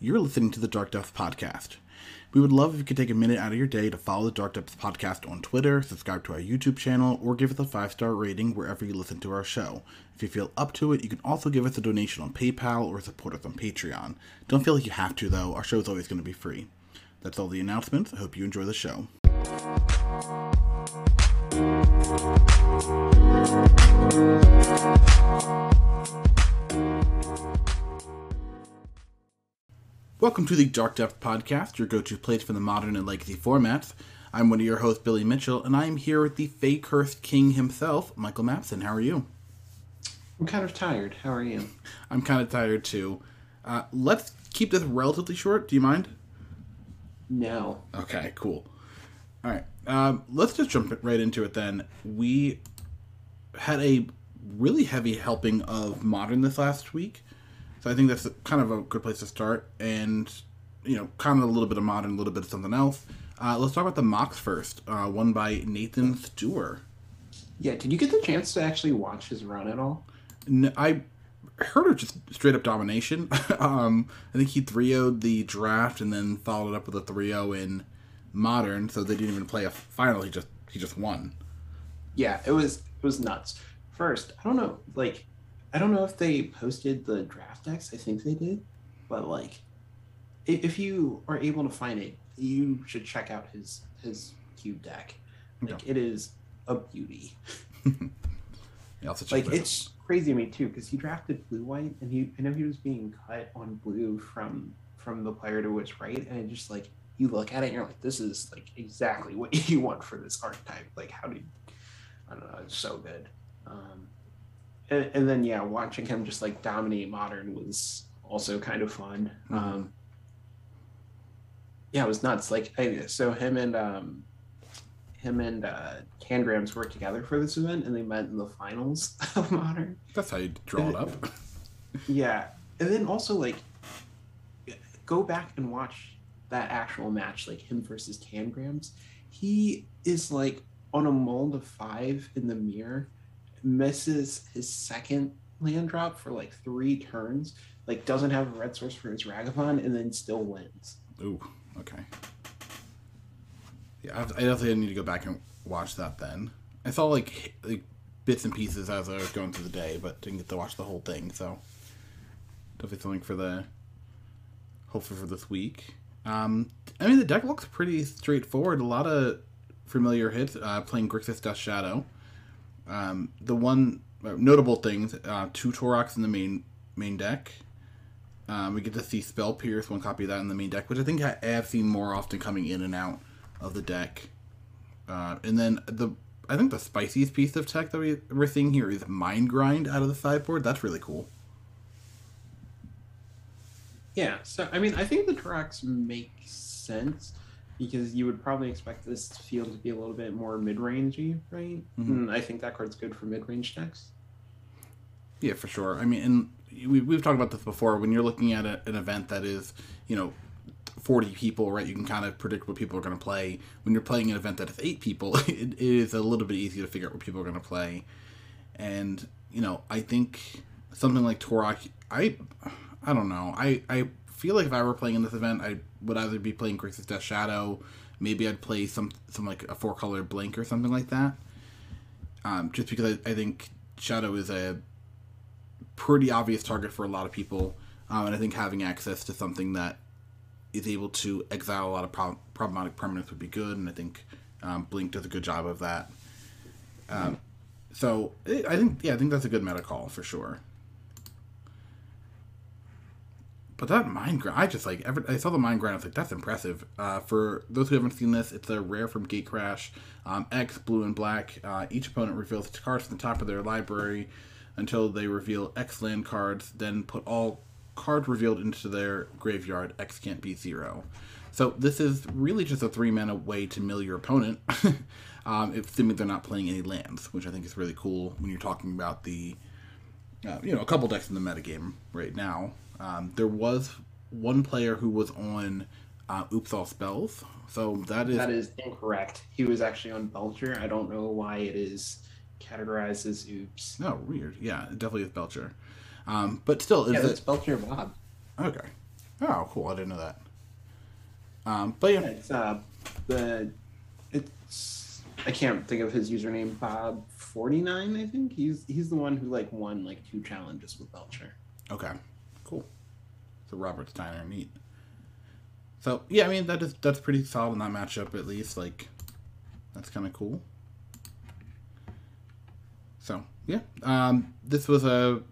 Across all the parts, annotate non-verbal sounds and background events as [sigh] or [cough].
You're listening to the Dark Depths Podcast. We would love if you could take a minute out of your day to follow the Dark Depths Podcast on Twitter, subscribe to our YouTube channel, or give us a five star rating wherever you listen to our show. If you feel up to it, you can also give us a donation on PayPal or support us on Patreon. Don't feel like you have to, though. Our show is always going to be free. That's all the announcements. I hope you enjoy the show. Welcome to the Dark Depth Podcast, your go to place for the modern and legacy formats. I'm one of your hosts, Billy Mitchell, and I am here with the Fake Fakehurst King himself, Michael Mapson. How are you? I'm kind of tired. How are you? I'm kind of tired too. Uh, let's keep this relatively short. Do you mind? No. Okay, cool. All right, um, let's just jump right into it then. We had a really heavy helping of modern this last week, so I think that's kind of a good place to start. And you know, kind of a little bit of modern, a little bit of something else. Uh, let's talk about the mocks first. Uh, one by Nathan Stewart. Yeah, did you get the chance to actually watch his run at all? I heard of just straight up domination. [laughs] um, I think he 3 0'd the draft and then followed it up with a 3 0 in modern, so they didn't even play a final. He just he just won. Yeah, it was it was nuts. First, I don't know, like I don't know if they posted the draft decks. I think they did, but like if you are able to find it, you should check out his his cube deck. Like it is a beauty. [laughs] Yeah, Like it's crazy to me too because he drafted blue white and he I know he was being cut on blue from from the player to its right and it just like you look at it and you're like this is like exactly [laughs] what you want for this archetype like how did I don't know it's so good um and, and then yeah watching him just like dominate modern was also kind of fun. Mhm. um yeah it was nuts. Like I, so him and um him and uh Tangrams worked together for this event and they met in the finals [laughs] of modern. That's how you draw it up. [laughs] yeah. And then also like go back and watch that actual match like him versus tangrams. He is like on a mold of five in the mirror misses his second land drop for like three turns like doesn't have a red source for his ragavan and then still wins Ooh, okay. Yeah, I, I definitely need to go back and watch that then. I saw like like bits and pieces as I was going through the day, but didn't get to watch the whole thing. So definitely something for the hopefully for this week. Um, I mean, the deck looks pretty straightforward. A lot of familiar hits. Uh, playing Grixis Death Shadow. Um, the one uh, notable things: uh, two Tourachs in the main main deck. Um, we get to see Spell Pierce, one copy of that in the main deck, which I think I have seen more often coming in and out of the deck. Uh, and then the I think the spiciest piece of tech that we, we're seeing here is Mind Grind out of the sideboard. That's really cool. Yeah, so I mean, I think the tracks make sense because you would probably expect this field to be a little bit more mid-rangey, right? Mhm. I think that card's good for mid-range decks. Yeah, for sure. I mean, and we, we've talked about this before. When you're looking at a, an event that is, you know, 40 people, right, you can kind of predict what people are going to play. When you're playing an event that is eight people, [laughs] it, it is a little bit easier to figure out what people are going to play. And, you know, I think something like Tourach, I, I don't know. I, I feel like if I were playing in this event, I would either be playing Grixis Death Shadow, maybe I'd play some, some like a four color Blink or something like that. Um, just because I, I think Shadow is a pretty obvious target for a lot of people, um, and I think having access to something that is able to exile a lot of prob- problematic permanents would be good, and I think um, Blink does a good job of that. Um, so I think, yeah, I think that's a good meta call for sure. But that mind grind, I just like I saw the mind grind. I was like, that's impressive. Uh, for those who haven't seen this, it's a rare from Gatecrash. Um, X, blue and black. Uh, each opponent reveals its cards from the top of their library until they reveal X land cards. Then put all cards revealed into their graveyard. X can't be zero. So this is really just a three mana way to mill your opponent, [laughs] um, assuming they're not playing any lands, which I think is really cool when you're talking about the uh, you know, a couple decks in the metagame right now. Um, there was one player who was on uh, Oops All Spells, so that is, That is incorrect. He was actually on Belcher. I don't know why it is categorized as oops. no weird. Yeah, it definitely is Belcher. Um, but still, is Yeah, it Belcher Bob. okay? Oh, cool! I didn't know that. Um, but yeah, Yeah, it's uh the it's I can't think of his username. Bob forty nine, I think. He's he's the one who like won like two challenges with Belcher. okay, cool. So Robert Steiner, neat. So yeah, I mean that is that's pretty solid in that matchup at least. Like, that's kind of cool. So yeah, um, this was a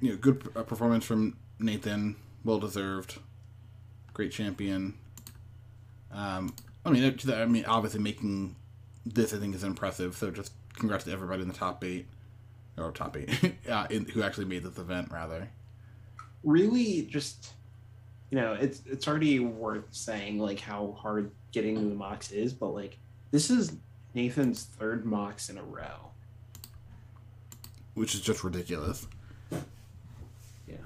you know good performance from Nathan, well deserved, great champion. Um, I mean, I mean, obviously making this I think is impressive. So just congrats to everybody in the top eight or top eight [laughs] uh, in, who actually made this event rather. Really, just you know, it's it's already worth saying like how hard getting to the Mox is, but like this is Nathan's third Mox in a row. which is just ridiculous. yeah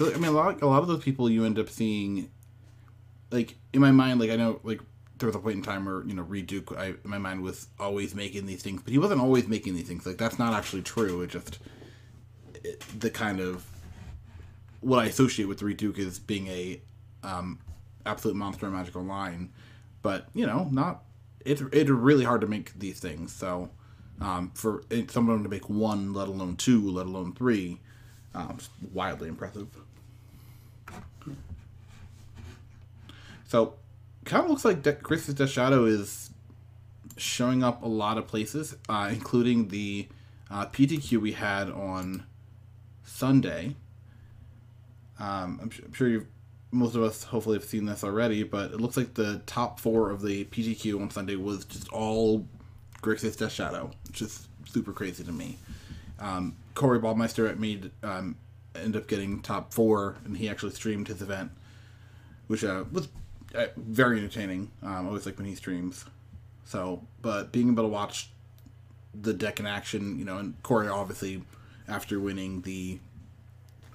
I mean, a lot, a lot of those people you end up seeing, like in my mind, like I know, like there was a point in time where you know Reed Duke, I in my mind was always making these things, but he wasn't always making these things. Like that's not actually true. It just it, the kind of what I associate with Reed Duke is being a um, absolute monster in Magic Online, but you know, not it's it's really hard to make these things. So um, for someone to make one, let alone two, let alone three, um, wildly impressive. So, kind of looks like De- Grixis Death Shadow is showing up a lot of places, uh, including the uh, PTQ we had on Sunday. Um, I'm, su- I'm sure you've, most of us hopefully have seen this already, but it looks like the top four of the PTQ on Sunday was just all Grixis Death Shadow, which is super crazy to me. Um, Corey Baumeister made um, ended up getting top four, and he actually streamed his event, which uh, was uh, very entertaining. Um, I always like when he streams. So, but being able to watch the deck in action, you know, and Corey obviously after winning the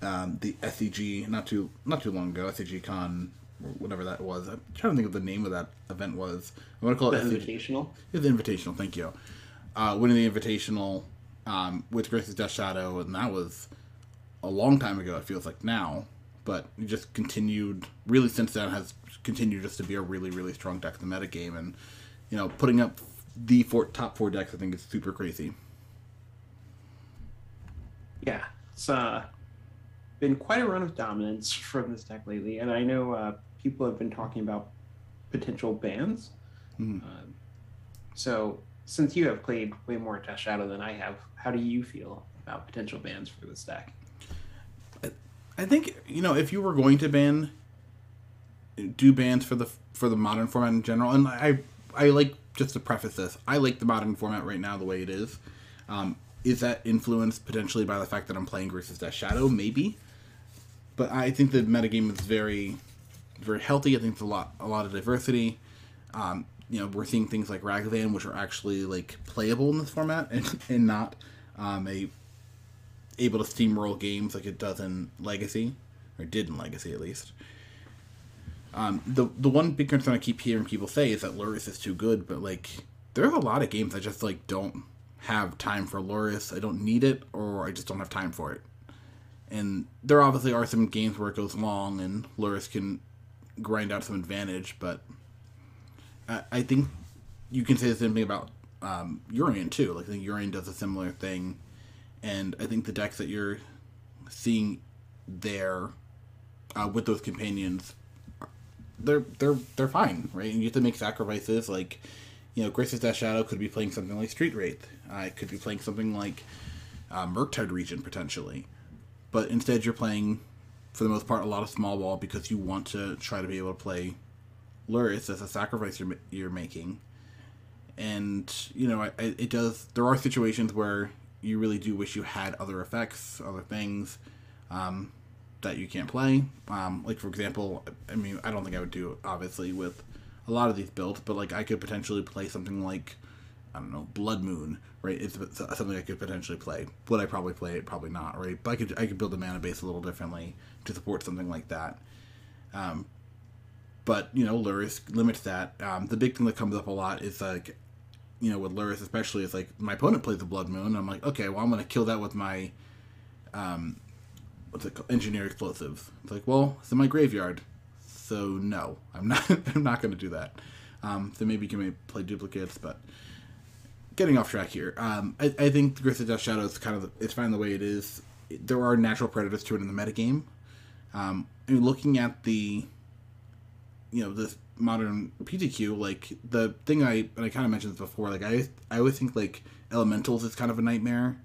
um, the SCG not too not too long ago, SCG Con or whatever that was. I'm trying to think of the name of that event was. I want to call The it SCG. Invitational. It's the Invitational, thank you. Uh, winning the Invitational um, with Grixis Death Shadow, and that was a long time ago, it feels like now. But he just continued, really since then, has continued just to be a really, really strong deck in the meta game, And, you know, putting up the four, top four decks, I think is super crazy. Yeah, it's uh, been quite a run of dominance [laughs] from this deck lately, and I know uh, people have been talking about potential bans. Um, so, since you have played way more Death Shadow than I have, how do you feel about potential bans for this deck? I think you know if you were going to ban, do bans for the for the modern format in general, and I I like just to preface this, I like the modern format right now the way it is. Um, is that influenced potentially by the fact that I'm playing versus Death Shadow? Maybe, but I think the metagame is very very healthy. I think it's a lot a lot of diversity. Um, you know, we're seeing things like Ragavan, which are actually like playable in this format, and and not um, a able to steamroll games like it does in Legacy, or did in Legacy at least. Um, the the one big concern I keep hearing people say is that Lurrus is too good, but like there's a lot of games I just like don't have time for Lurrus. I don't need it, or I just don't have time for it. And there obviously are some games where it goes long and Lurrus can grind out some advantage, but I, I think you can say the same thing about um, Yorion too. Like I think Yorion does a similar thing, and I think the decks that you're seeing there uh, with those companions, they're they're they're fine, right? And you have to make sacrifices. Like you know, Grixis Death Shadow could be playing something like Street Wraith. Uh, it could be playing something like uh, Murktide Regent potentially, but instead you're playing for the most part a lot of small ball because you want to try to be able to play Lurrus as a sacrifice you're, you're making. And you know I, it does there are situations where you really do wish you had other effects other things um, that you can't play. Um, like for example i mean i don't think i would do obviously with a lot of these builds but like i could potentially play something like i don't know blood moon right it's something i could potentially play would i probably play it probably not right but i could i could build a mana base a little differently to support something like that um, but you know Lurrus limits that. Um, the big thing that comes up a lot is like, you know, with Lurrus especially, is like my opponent plays the Blood Moon. I'm like, okay, well I'm gonna kill that with my, um, what's it called? Engineer explosives. It's like, well, it's in my graveyard, so no, I'm not. [laughs] I'm not to do that. Um, so maybe you can play duplicates, but getting off track here. Um, I, I think Grixis Death Shadow is kind of it's fine the way it is. There are natural predators to it in the metagame. Um, and looking at the, you know, this modern PTQ, like the thing I and I kind of mentioned this before, like I I always think like elementals is kind of a nightmare.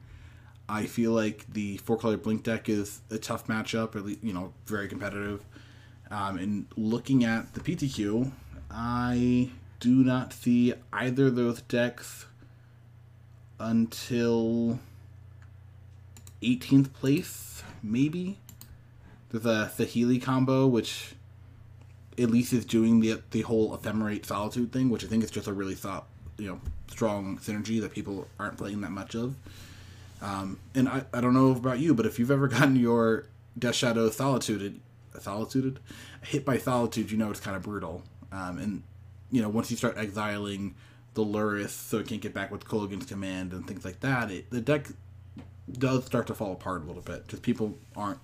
I feel like the four color blink deck is a tough matchup, at least you know very competitive. Um, and looking at the PTQ, I do not see either of those decks until 18th place, maybe. There's a Saheeli combo, which at least is doing the the whole ephemerate solitude thing, which I think is just a really thought, you know, strong synergy that people aren't playing that much of. Um, and I, I don't know about you, but if you've ever [laughs] gotten your Death Shadow solitude, solitude, hit by solitude, you know it's kind of brutal. Um, and you know once you start exiling the Lurrus so it can't get back with Kolaghan's command and things like that, it, the deck does start to fall apart a little bit. Just people aren't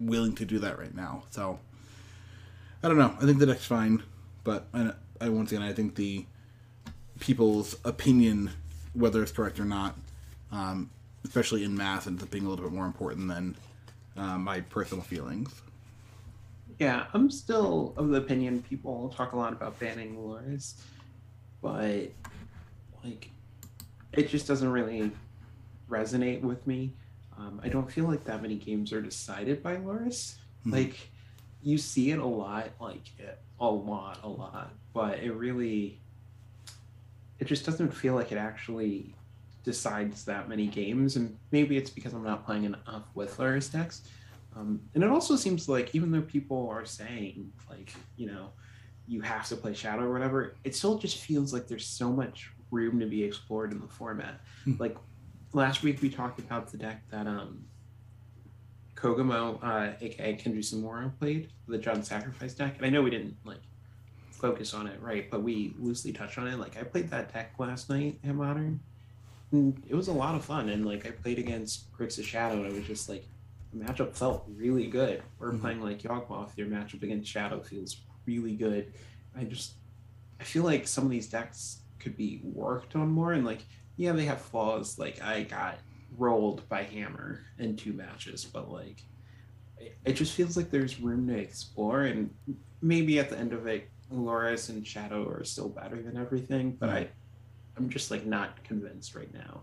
willing to do that right now. So I don't know. I think the deck's fine, but I, I once again I think the people's opinion, whether it's correct or not, um, especially in math, ends up being a little bit more important than uh, my personal feelings. Yeah, I'm still of the opinion people talk a lot about banning Lurrus, but like it just doesn't really resonate with me. Um, I don't feel like that many games are decided by Lurrus. Mm-hmm. Like you see it a lot, like a lot, a lot, but it really, it just doesn't feel like it actually decides that many games. And maybe it's because I'm not playing enough with Lurrus decks. Um, and it also seems like even though people are saying like you know you have to play Shadow or whatever, it still just feels like there's so much room to be explored in the format. Mm. Like last week we talked about the deck that um Kogamo, uh, aka Kenji Samura, played, the Jund Sacrifice deck. And I know we didn't like focus on it, right? But we loosely touched on it. Like I played that deck last night at Modern. And it was a lot of fun. And like I played against Grixis Shadow and it was just like the matchup felt really good. We're mm-hmm. playing like Yawgmoth, your matchup against Shadow feels really good. I just I feel like some of these decks could be worked on more and like yeah, they have flaws. Like I got rolled by Hammer in two matches, but like it just feels like there's room to explore and maybe at the end of it Lurrus and Shadow are still better than everything, but. I I'm just like not convinced right now.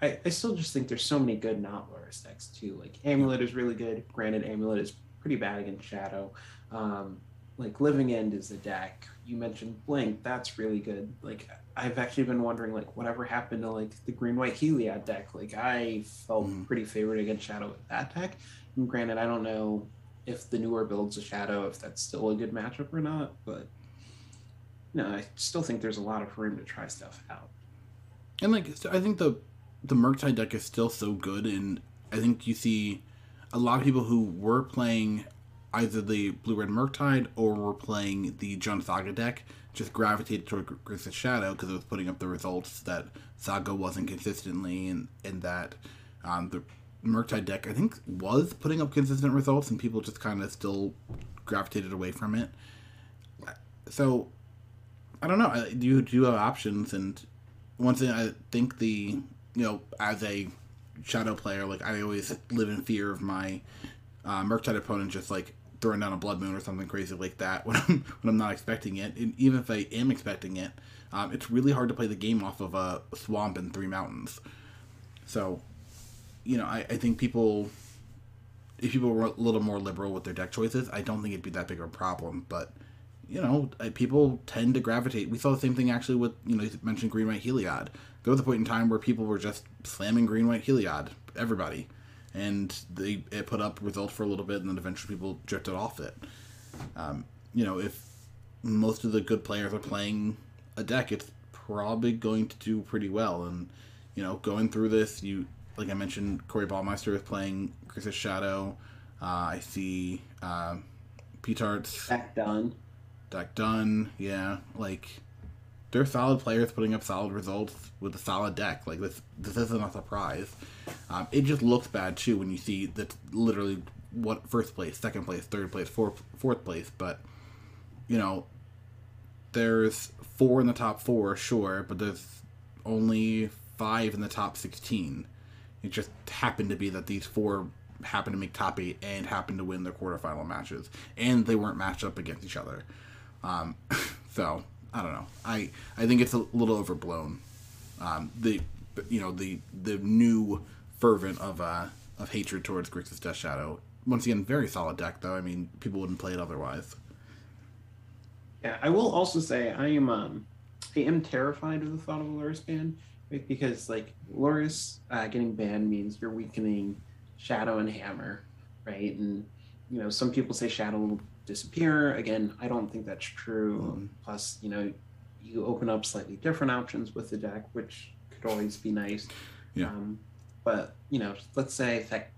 I, I still just think there's so many good not Lurrus decks too. Like Amulet is really good. Granted, Amulet is pretty bad against Shadow. Um, like Living End is a deck. You mentioned Blink, that's really good. Like I've actually been wondering like whatever happened to like the green white Heliod deck. Like I felt mm. pretty favored against Shadow with that deck. And granted, I don't know if the newer builds of Shadow if that's still a good matchup or not, but you no, I still think there's a lot of room to try stuff out. And like I think the the Murktide deck is still so good, and I think you see a lot of people who were playing either the Blue Red Murktide or were playing the Jund Saga deck just gravitated toward Grixis Shadow because it was putting up the results that Saga wasn't consistently, and, and that um, the Murktide deck, I think, was putting up consistent results, and people just kind of still gravitated away from it. So, I don't know. You do have options, and one thing I think the you know, as a shadow player, like I always live in fear of my uh, Murktide opponent just like throwing down a Blood Moon or something crazy like that [laughs] when I'm when I'm not expecting it. And even if I am expecting it, um, it's really hard to play the game off of a swamp and three mountains. So, you know, I, I think people, if people were a little more liberal with their deck choices, I don't think it'd be that big of a problem. But you know, people tend to gravitate. We saw the same thing actually with you know you mentioned Green White Heliod there was a point in time where people were just slamming green white Heliod, everybody, and they it put up results for a little bit, and then eventually people drifted off it. Um, you know, if most of the good players are playing a deck, it's probably going to do pretty well. And you know, going through this, you like I mentioned, Corey Baumeister is playing Grixis Shadow. Uh, I see uh, P-Tarts. Deck done. Deck done. Yeah, like they're solid players putting up solid results with a solid deck. Like this, this isn't a surprise. Um, it just looks bad too when you see that literally what first place, second place, third place, fourth fourth place. But you know, there's four in the top four, sure, but there's only five in the top sixteen. It just happened to be that these four happened to make top eight and happened to win their quarterfinal matches, and they weren't matched up against each other. Um, [laughs] so I don't know. I I think it's a little overblown. Um, the you know the the new fervent of uh of hatred towards Grixis Death Shadow. Once again, very solid deck though. I mean, people wouldn't play it otherwise. Yeah, I will also say I am um I am terrified of the thought of a Lurrus ban, right? Because like Lurrus uh, getting banned means you're weakening Shadow and Hammer, right? And you know some people say Shadow will disappear. Again, I don't think that's true. Mm. Plus, you know, you open up slightly different options with the deck, which could always be nice. Yeah. Um, but you know, let's say that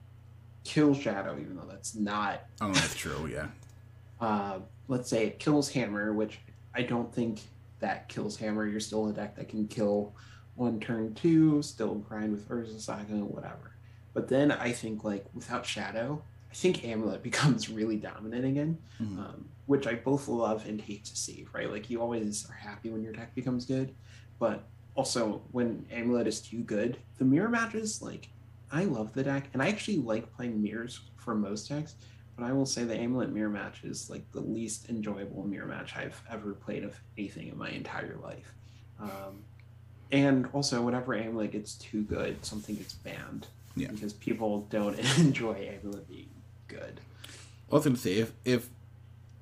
kills Shadow, even though that's not Oh, that's true. Yeah. [laughs] uh, let's say it kills Hammer, which I don't think that kills Hammer. You're still a deck that can kill on turn two, still grind with Urza Saga, whatever. But then I think like without Shadow, I think Amulet [laughs] becomes really dominant again, Mhm. um, which I both love and hate to see. Right, like you always are happy when your deck becomes good, but also when Amulet is too good, the mirror matches like I love the deck, and I actually like playing mirrors for most decks. But I will say the Amulet mirror match is like the least enjoyable mirror match I've ever played of anything in my entire life. Um, and also, whenever Amulet gets too good, something gets banned Yeah. because people don't [laughs] enjoy Amulet being good. I was gonna say if if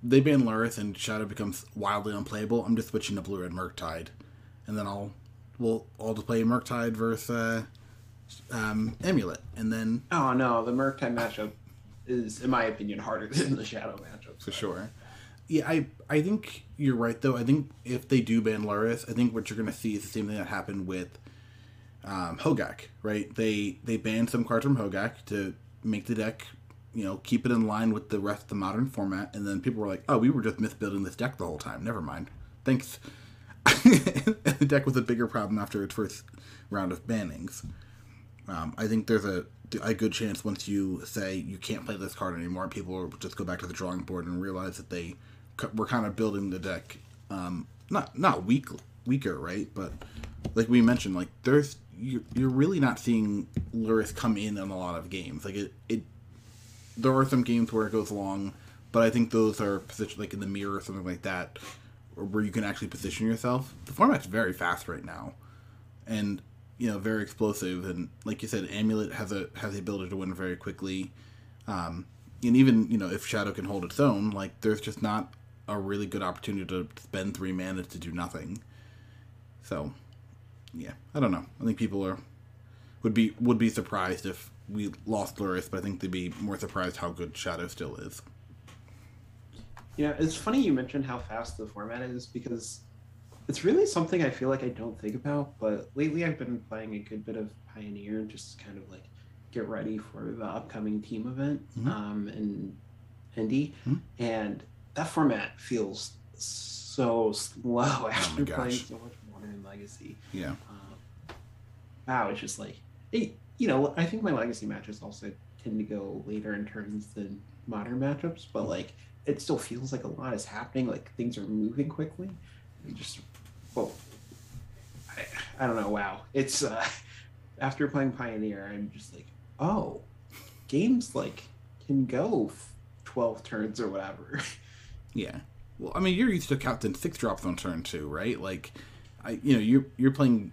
they ban Lurrus and Shadow becomes wildly unplayable, I'm just switching to Blue Red Murktide, and then I'll we'll all just play Murktide versus uh, um, Amulet, and then Oh no, the Murktide matchup is, in my opinion, harder than the Shadow matchup. for sure. Yeah, I I think you're right though. I think if they do ban Lurrus, I think what you're gonna see is the same thing that happened with um, Hogaak, right? They they banned some cards from Hogaak to make the deck, you know, keep it in line with the rest of the modern format, and then people were like, "Oh, we were just misbuilding this deck the whole time. Never mind. Thanks." The [laughs] deck was a bigger problem after its first round of bannings. Um, I think there's a a good chance once you say you can't play this card anymore, people will just go back to the drawing board and realize that they were kind of building the deck, um, not not weak weaker, right? But like we mentioned, like there's you you're really not seeing Lurrus come in on a lot of games. Like it it there are some games where it goes long, but I think those are positioned like in the mirror or something like that, or where you can actually position yourself. The format's very fast right now, and you know very explosive. And like you said, Amulet has a has the ability to win very quickly. Um, and even you know if Shadow can hold its own, like there's just not a really good opportunity to spend three mana to do nothing. So, yeah, I don't know. I think people are would be would be surprised if we lost Lurrus, but I think they'd be more surprised how good Shadow still is. Yeah, it's funny you mentioned how fast the format is because it's really something I feel like I don't think about. But lately, I've been playing a good bit of Pioneer, just to kind of like get ready for the upcoming team event Mhm. um, in Indy, Mhm. and that format feels so slow [laughs] after gosh. playing so much Modern Legacy. Yeah, Um, wow, it's just like, hey, you know, I think my legacy matches also tend to go later in turns than modern matchups, but like it still feels like a lot is happening. Like things are moving quickly. And just, well, I, I don't know. Wow, it's uh, [laughs] after playing Pioneer, I'm just like, oh, games like can go twelve turns or whatever. [laughs] yeah. Well, I mean, you're used to counting six drops on turn two, right? Like, I you know you're you're playing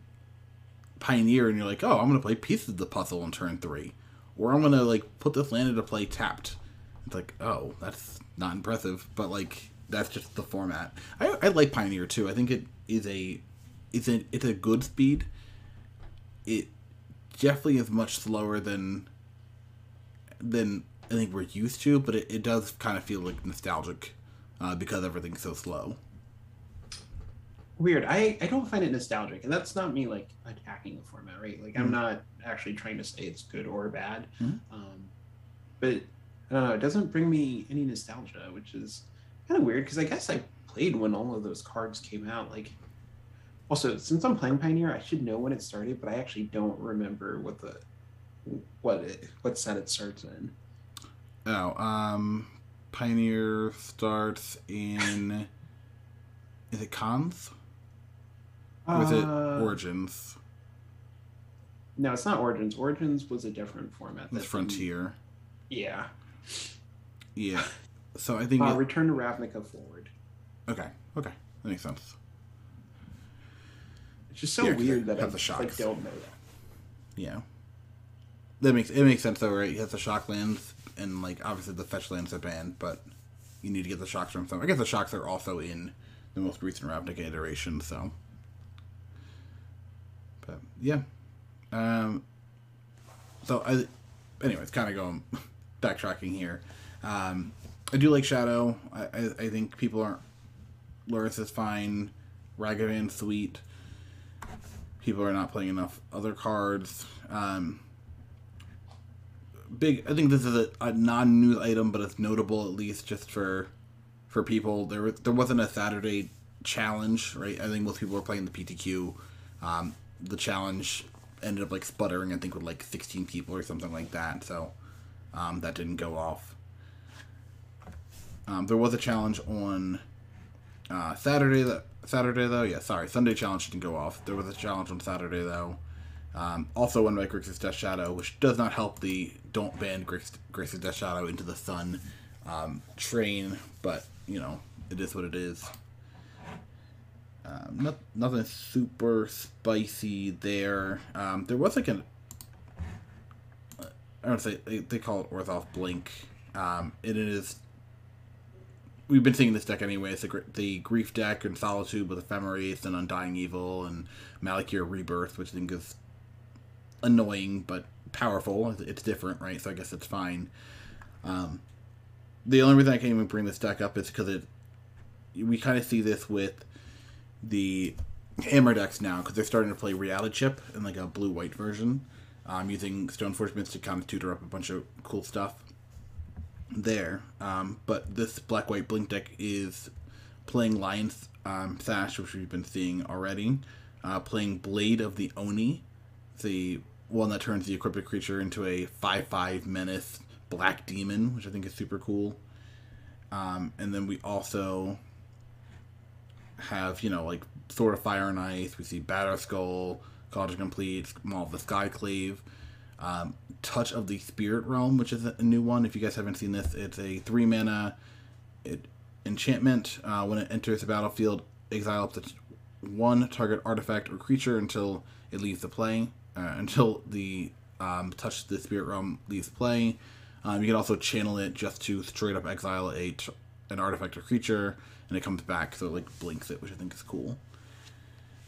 Pioneer, and you're like, oh, I'm gonna play pieces of the puzzle on turn three, or I'm gonna like put this land into play tapped. It's like, oh, that's not impressive, but like that's just the format. I, I like Pioneer too. I think it is a it's a it's a good speed. It definitely is much slower than than I think we're used to, but it, it does kind of feel like nostalgic uh, because everything's so slow. Weird. I, I don't find it nostalgic, and that's not me like attacking the format, right? Like I'm Mhm. not actually trying to say it's good or bad. Mhm. Um, but I don't know. It doesn't bring me any nostalgia, which is kind of weird because I guess I played when all of those cards came out. Like, also since I'm playing Pioneer, I should know when it started, but I actually don't remember what the what it, what set it starts in. Oh, um, Pioneer starts in. Is it Khans? Or is it Uh, Origins? No, it's not Origins. Origins was a different format. It's Frontier. Yeah. Yeah. So I think. Uh, it- Return to Ravnica Forward. okay. Okay. That makes sense. It's just so Yeah, weird that I the like, shocks. don't know that. Yeah. That makes it makes sense though, right? You have the shock lands, and like obviously the fetch lands are banned, but you need to get the shocks from some. I guess the shocks are also in the most recent Ravnica iteration, so. But yeah, um. So I, anyways, kind of going backtracking here. Um, I do like Shadow. I, I, I think people aren't. Lurrus is fine. Ragavan sweet people are not playing enough other cards. Um, big. I think this is a, a non-news item, but it's notable at least just for for people. There there wasn't a Saturday challenge, right? I think most people were playing the PTQ. Um, the challenge ended up like sputtering. I think with like 16 people or something like that. So um, that didn't go off. Um, there was a challenge on uh, Saturday that Saturday though, yeah, sorry, Sunday challenge didn't go off. There was a challenge on Saturday though. Um, also won by Grixis Death Shadow, which does not help the don't ban Grix, Grixis Death Shadow into the sun um, train, but you know it is what it is. Um, not, nothing super spicy there. Um, there was like an I don't say they, they call it Orzhov Blink. Um, it is we've been seeing this deck anyway. It's the, the Grief deck and Solitude with Ephemerate and Undying Evil and Malakir Rebirth, which I think is annoying but powerful. It's different, right? So I guess it's fine. Um, the only reason I can't even bring this deck up is because it we kind of see this with the hammer decks now because they're starting to play reality chip in like a blue white version um, using stoneforge to kind of tutor up a bunch of cool stuff there. Um, but this black white blink deck is playing Lion's um, Sash, which we've been seeing already. Uh, playing Blade of the Oni, the one that turns the equipped creature into a 5 5 menace black demon, which I think is super cool. Um, and then we also have, you know, like Sword of Fire and Ice. We see Batterskull, Kaldra Compleat, Maul of the Skyclave um, Touch of the Spirit Realm, which is a new one. If you guys haven't seen this, it's a three mana it, enchantment. Uh, when it enters the battlefield, exile up to one target artifact or creature until it leaves the play. Uh, until the um, Touch of the Spirit Realm leaves play. Um, you can also channel it just to straight up exile a t- an artifact or creature, and it comes back, so it like blinks it, which I think is cool.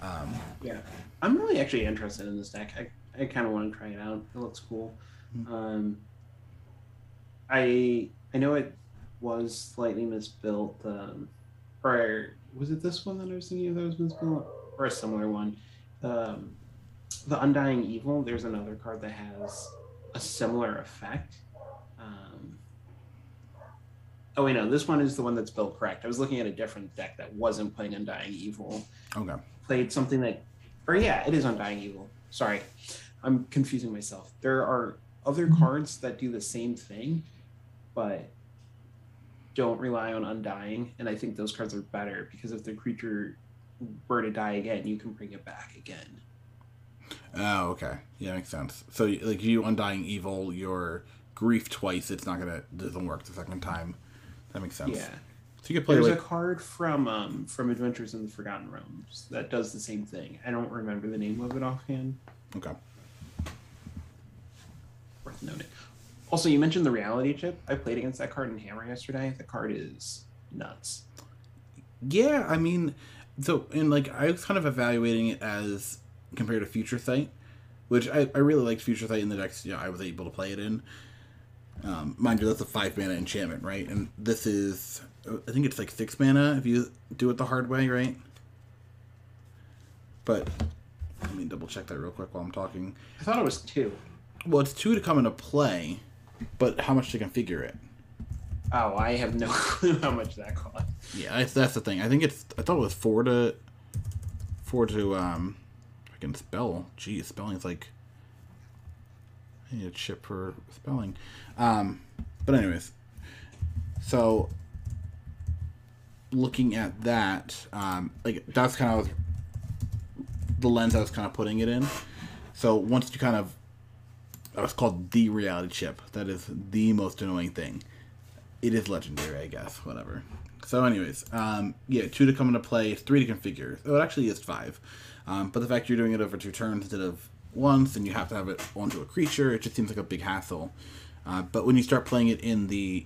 Um, Yeah, I'm really actually interested in this deck. I, I kind of want to try it out. It looks cool. Um, I I know it was slightly misbuilt, um, or was it this one that I was thinking of that was misbuilt, or a similar one? Um, the Undying Evil. There's another card that has a similar effect. Oh wait, no, this one is the one that's built correct. I was looking at a different deck that wasn't playing Undying Evil okay. played something that, or yeah, it is Undying Evil. Sorry, I'm confusing myself. There are other mm-hmm. cards that do the same thing, but don't rely on Undying, and I think those cards are better because if the creature were to die again, you can bring it back again. Oh, okay. Yeah, makes sense. So, like, you undying evil, your grief twice. It's not gonna doesn't work the second time. That makes sense. Yeah, So you could play there's like a card from um from Adventures in the Forgotten Realms that does the same thing. I don't remember the name of it offhand. okay. worth noting. Also, you mentioned the reality chip. I played against that card in Hammer yesterday. The card is nuts. Yeah, I mean, so and like I was kind of evaluating it as compared to Future Sight, which I, I really liked Future Sight in the decks. You know, I was able to play it in. Um, mind you, that's a five mana enchantment, right? And this is, I think it's like six mana if you do it the hard way, right? But let me double check that real quick while I'm talking. I thought it was two. Well, it's two to come into play, but how much to configure it? Oh, I have no [laughs] clue how much that cost. Yeah, that's, that's the thing. I think it's. I thought it was four to. Four to um, I can spell. Geez, spelling is like. I need a chip for spelling. Um, but anyways, so looking at that, um, like that's kind of the lens I was kind of putting it in. So once you kind of, it's called the reality chip. That is the most annoying thing. It is legendary, I guess. Whatever. So, anyways, um, yeah, two to come into play, three to configure. So it actually is five. Um, but the fact you're doing it over two turns instead of once, and you have to have it onto a creature, it just seems like a big hassle. Uh, but when you start playing it in the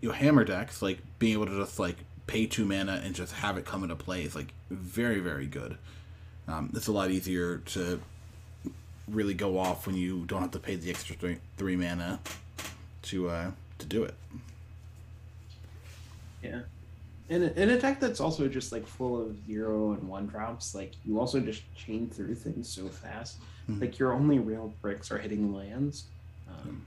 your hammer decks, like being able to just like pay two mana and just have it come into play is like very very good. Um, it's a lot easier to really go off when you don't have to pay the extra three, three mana to uh, to do it. Yeah. In a, deck that's also just like full of zero and one drops, like you also just chain through things so fast. Mm-hmm. Like your only real bricks are hitting lands. Um,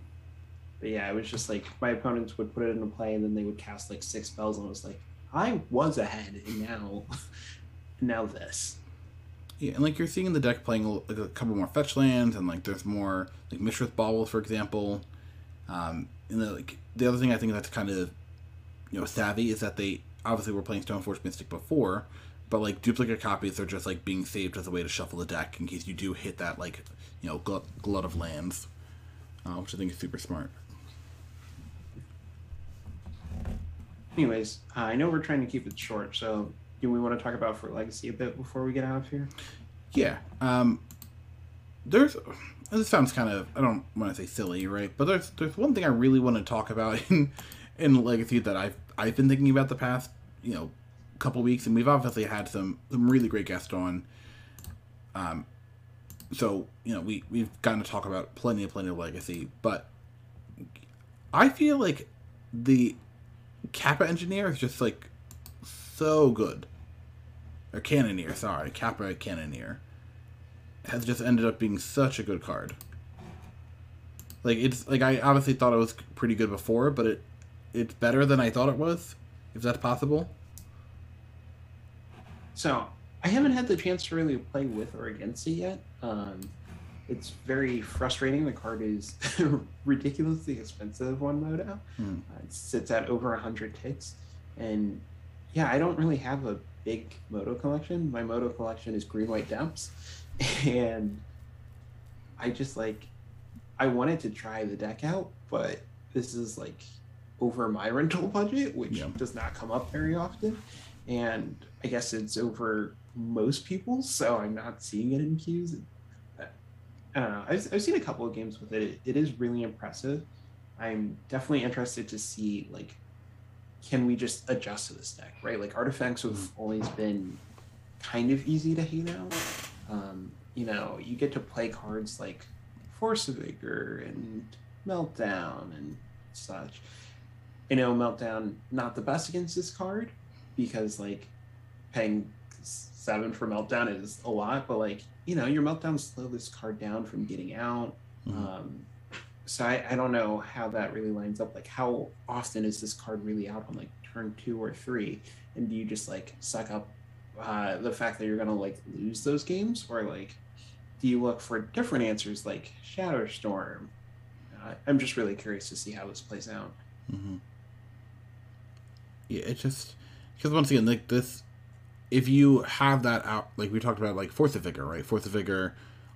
but yeah, it was just like my opponents would put it into play and then they would cast like six spells and it was like, I was ahead and now, [laughs] now this. Yeah, and like you're seeing the deck playing like a couple more fetch lands and like there's more like Mishra's Bauble, for example. Um, and the, like the other thing I think that's kind of you know savvy is that they obviously we're playing Stoneforge Mystic before, but like duplicate copies are just like being saved as a way to shuffle the deck in case you do hit that like you know glut, glut of lands, uh, which I think is super smart. Anyways, uh, I know we're trying to keep it short, so do we want to talk about for legacy a bit before we get out of here? Yeah. Um, there's this sounds kind of I don't want to say silly, right? But there's there's one thing I really want to talk about [laughs] in in legacy that I've I've been thinking about the past you know couple weeks, and we've obviously had some some really great guests on. Um, so you know we we've gotten to talk about plenty of plenty of legacy, but I feel like the Kappa engineer is just like so good. Or Cannoneer, sorry, Kappa Cannoneer has just ended up being such a good card. Like it's like I obviously thought it was pretty good before, but it it's better than I thought it was, if that's possible. So I haven't had the chance to really play with or against it yet. Um, it's very frustrating. The card is [laughs] ridiculously expensive one modo. Hmm. Uh, it sits at over hundred ticks, and yeah, I don't really have a big modo collection. My modo collection is green white depths, [laughs] and I just like I wanted to try the deck out, but this is like over my rental budget, which yeah. does not come up very often, and I guess it's over most people, so I'm not seeing it in queues. I don't know. I've, I've seen a couple of games with it. it. Is really impressive. I'm definitely interested to see like, can we just adjust to this deck, right? Like artifacts have always been kind of easy to hate out. Um, you know, you get to play cards like Force of Vigor and Meltdown and such. You know, Meltdown not the best against this card because like paying seven for Meltdown is a lot, but like you know, your Meltdown slow this card down from getting out. Mm-hmm. Um, so I, I don't know how that really lines up. Like, how often is this card really out on like turn two or three? And do you just like suck up uh, the fact that you're gonna like lose those games, or like do you look for different answers like Shatterstorm? Uh, I'm just really curious to see how this plays out. Mm-hmm. Yeah, it just because once again, like this, if you have that out, like we talked about, like Force of Vigor, right? Force of Vigor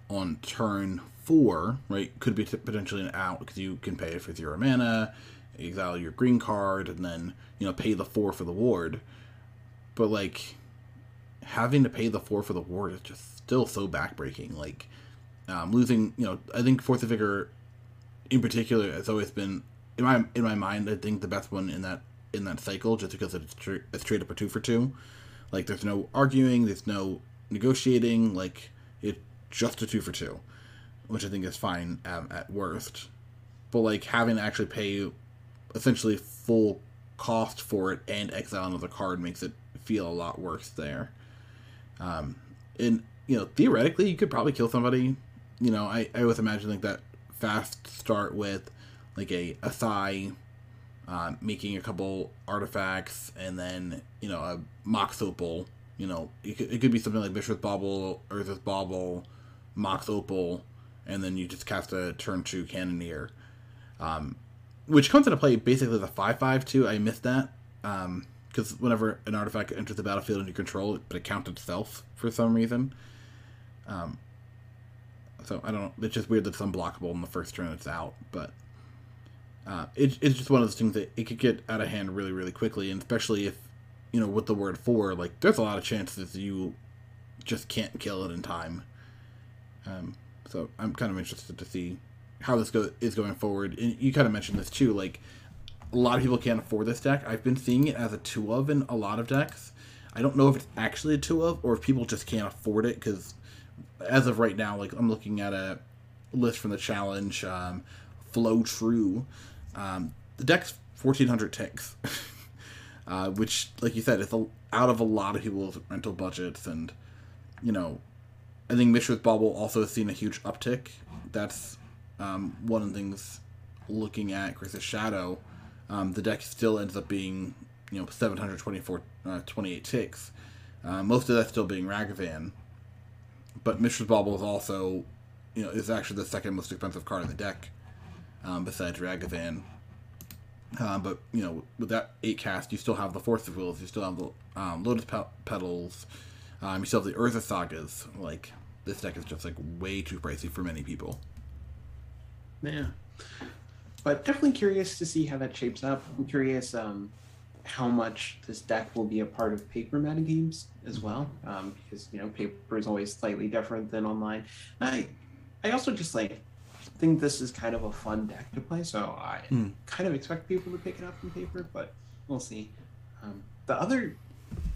on turn four, right, could be t- potentially an out because you can pay it for zero mana, exile your green card, and then you know pay the four for the ward. But like having to pay the four for the ward is just still so backbreaking. Like um, losing, you know, I think Force of Vigor in particular has always been in my in my mind. I think the best one in that in that cycle, just because it's tra- it's straight up a two for two. Like there's no arguing, there's no negotiating. Like it's just a two for two, which I think is fine um, at worst. But like having to actually pay essentially full cost for it and exile another card makes it feel a lot worse there. Um, and you know, theoretically, you could probably kill somebody. You know, I, I always imagine like that fast start with like a a Sai, uh, making a couple artifacts, and then you know a Mox Opal. You know, it could, it could be something like Mishra's Bauble, Urza's Bauble, Mox Opal, and then you just cast a turn two Cannoneer, um, which comes into play basically the five five too. I missed that because um, whenever an artifact enters the battlefield and you control it, but it counts itself for some reason. Um, so I don't know. It's just weird that it's unblockable in the first turn it's out, but uh, it, it's just one of those things that it could get out of hand really, really quickly, and especially if you know with the word for, like there's a lot of chances you just can't kill it in time. Um, so I'm kind of interested to see how this go is going forward. And you kind of mentioned this too, like a lot of people can't afford this deck. I've been seeing it as a two of in a lot of decks. I don't know if it's actually a two of or if people just can't afford it because as of right now, like I'm looking at a list from the challenge, um, Flow True. Um, the deck's 1400 ticks, [laughs] uh, which, like you said, is a, out of a lot of people's rental budgets. And, you know, I think Mishra's Bauble also has seen a huge uptick. That's um, one of the things looking at Grixis Shadow. Um, the deck still ends up being, you know, 724, uh, 28 ticks. Uh, most of that still being Ragavan but Mishra's Bauble is also, you know, is actually the second most expensive card in the deck, um, besides Ragavan. Uh, but you know, with that eight cast, you still have the Force of Wills, you still have the um, Lotus Petals, um, you still have the Urza Sagas. Like this deck is just like way too pricey for many people. Yeah, but definitely curious to see how that shapes up. I'm curious um, how much this deck will be a part of paper metagames as well, um, because you know paper is always slightly different than online. I I also just like think this is kind of a fun deck to play, so I mm. kind of expect people to pick it up in paper, but we'll see. Um, the other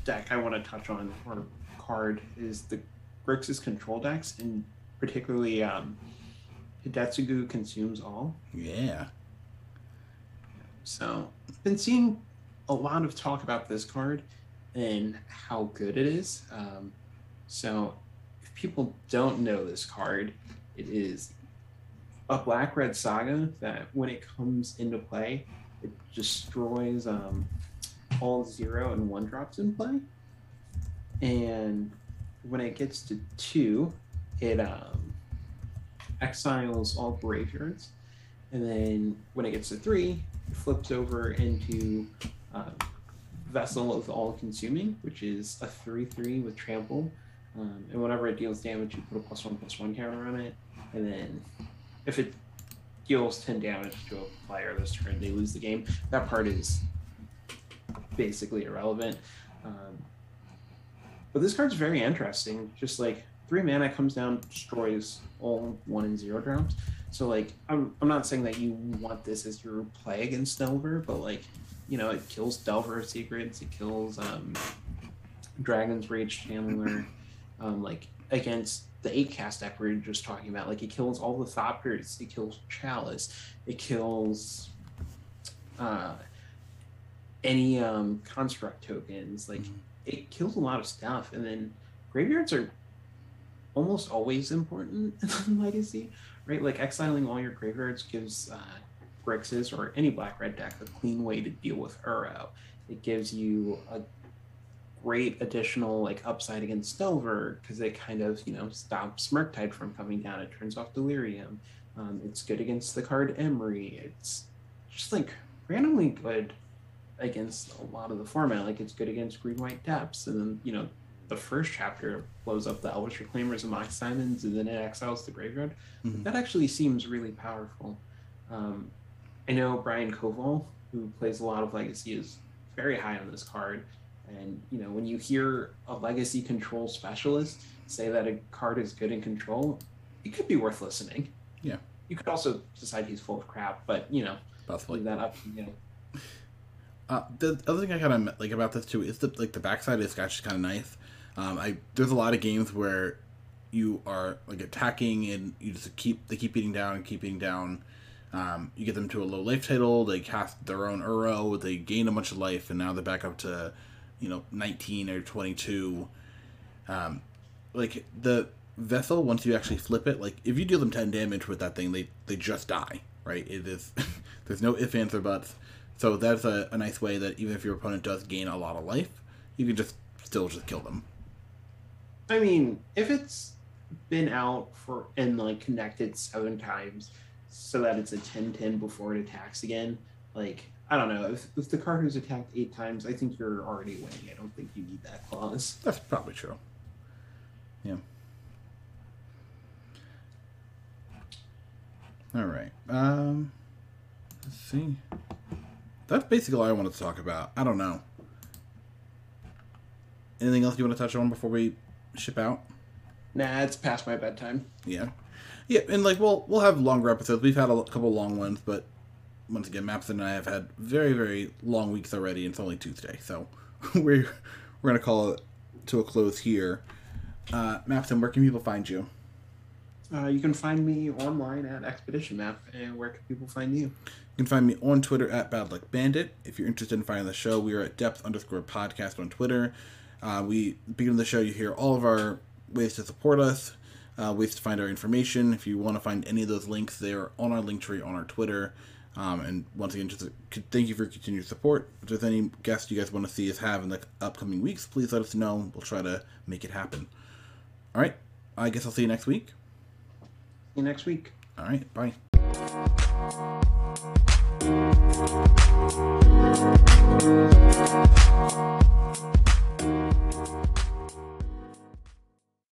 deck I want to touch on or card is the Grixis control decks, and particularly um, Hidetsugu consumes all. Yeah. So, been seeing a lot of talk about this card and how good it is. Um, so, if people don't know this card, it is a black red saga that when it comes into play, it destroys um, all zero and one drops in play. And when it gets to two, it um, exiles all graveyards. And then when it gets to three, it flips over into uh, Vessel of All Consuming, which is a 3 3 with trample. Um, and whenever it deals damage, you put a plus one plus one counter on it. And then if it deals 10 damage to a player this turn, they lose the game. That part is basically irrelevant. Um, but this card's very interesting. Just like three mana comes down, destroys all one and zero drops. So like I'm I'm not saying that you want this as your play against Delver, but like you know, it kills Delver Secrets, it kills um, Dragon's Rage Channeler, um, like against the eight cast deck we are just talking about. Like it kills all the Thoughters, it kills Chalice, it kills uh, any um, construct tokens. Like mm-hmm. it kills a lot of stuff, and then graveyards are almost always important [laughs] in Legacy, right? Like exiling all your graveyards gives uh, Grixis or any black red deck a clean way to deal with Uro. It gives you a great additional like upside against Delver because it kind of you know stops Murktide from coming down. It turns off Delirium. Um, it's good against the card Emry. It's just like randomly good against a lot of the format. Like it's good against Green White Depths, and then you know the first chapter blows up the Elvish Reclaimers and Mox Diamonds, and then it exiles the graveyard. Mm-hmm. That actually seems really powerful. Um, I know Brian Coval, who plays a lot of Legacy, is very high on this card. And you know, when you hear a Legacy control specialist say that a card is good in control, it could be worth listening. Yeah. You could also decide he's full of crap, but you know, leave that up. You know. Uh, the other thing I kind of like about this too is the like the backside is actually kind of nice. Um, I there's a lot of games where you are like attacking and you just keep they keep beating down and keep beating down um, you get them to a low life title, they cast their own Uro, they gain a bunch of life, and now they're back up to, you know, 19 or 22. Um, like, the vessel, once you actually flip it, like, if you deal them 10 damage with that thing, they, they just die, right? It is, [laughs] there's no ifs, ands, or buts. So that's a, a nice way that even if your opponent does gain a lot of life, you can just still just kill them. I mean, if it's been out for and like connected seven times so that it's a 10-10 before it attacks again, like I don't know. If, if the card is attacked eight times, I think you're already winning. I don't think you need that clause. That's probably true. Yeah. All right. Um, let's see. That's basically all I wanted to talk about. I don't know. Anything else you want to touch on before we ship out? Nah, it's past my bedtime. Yeah. Yeah, and like we'll we'll have longer episodes. We've had a couple long ones, but once again, Maps and I have had very very long weeks already. And it's only Tuesday, so [laughs] we're we're gonna call it to a close here. Uh, Mapson, where can people find you? Uh, you can find me online at Expedition Map. And where can people find you? You can find me on Twitter at Bad Luck Bandit. If you're interested in finding the show, we are at Depth underscore podcast on Twitter. Uh, we begin the show. You hear all of our ways to support us, uh, ways to find our information. If you want to find any of those links, they are on our link tree on our Twitter. Um, and once again, just thank you for your continued support. If there's any guests you guys want to see us have in the upcoming weeks, please let us know. We'll try to make it happen. All right. I guess I'll see you next week. See you next week. All right. Bye.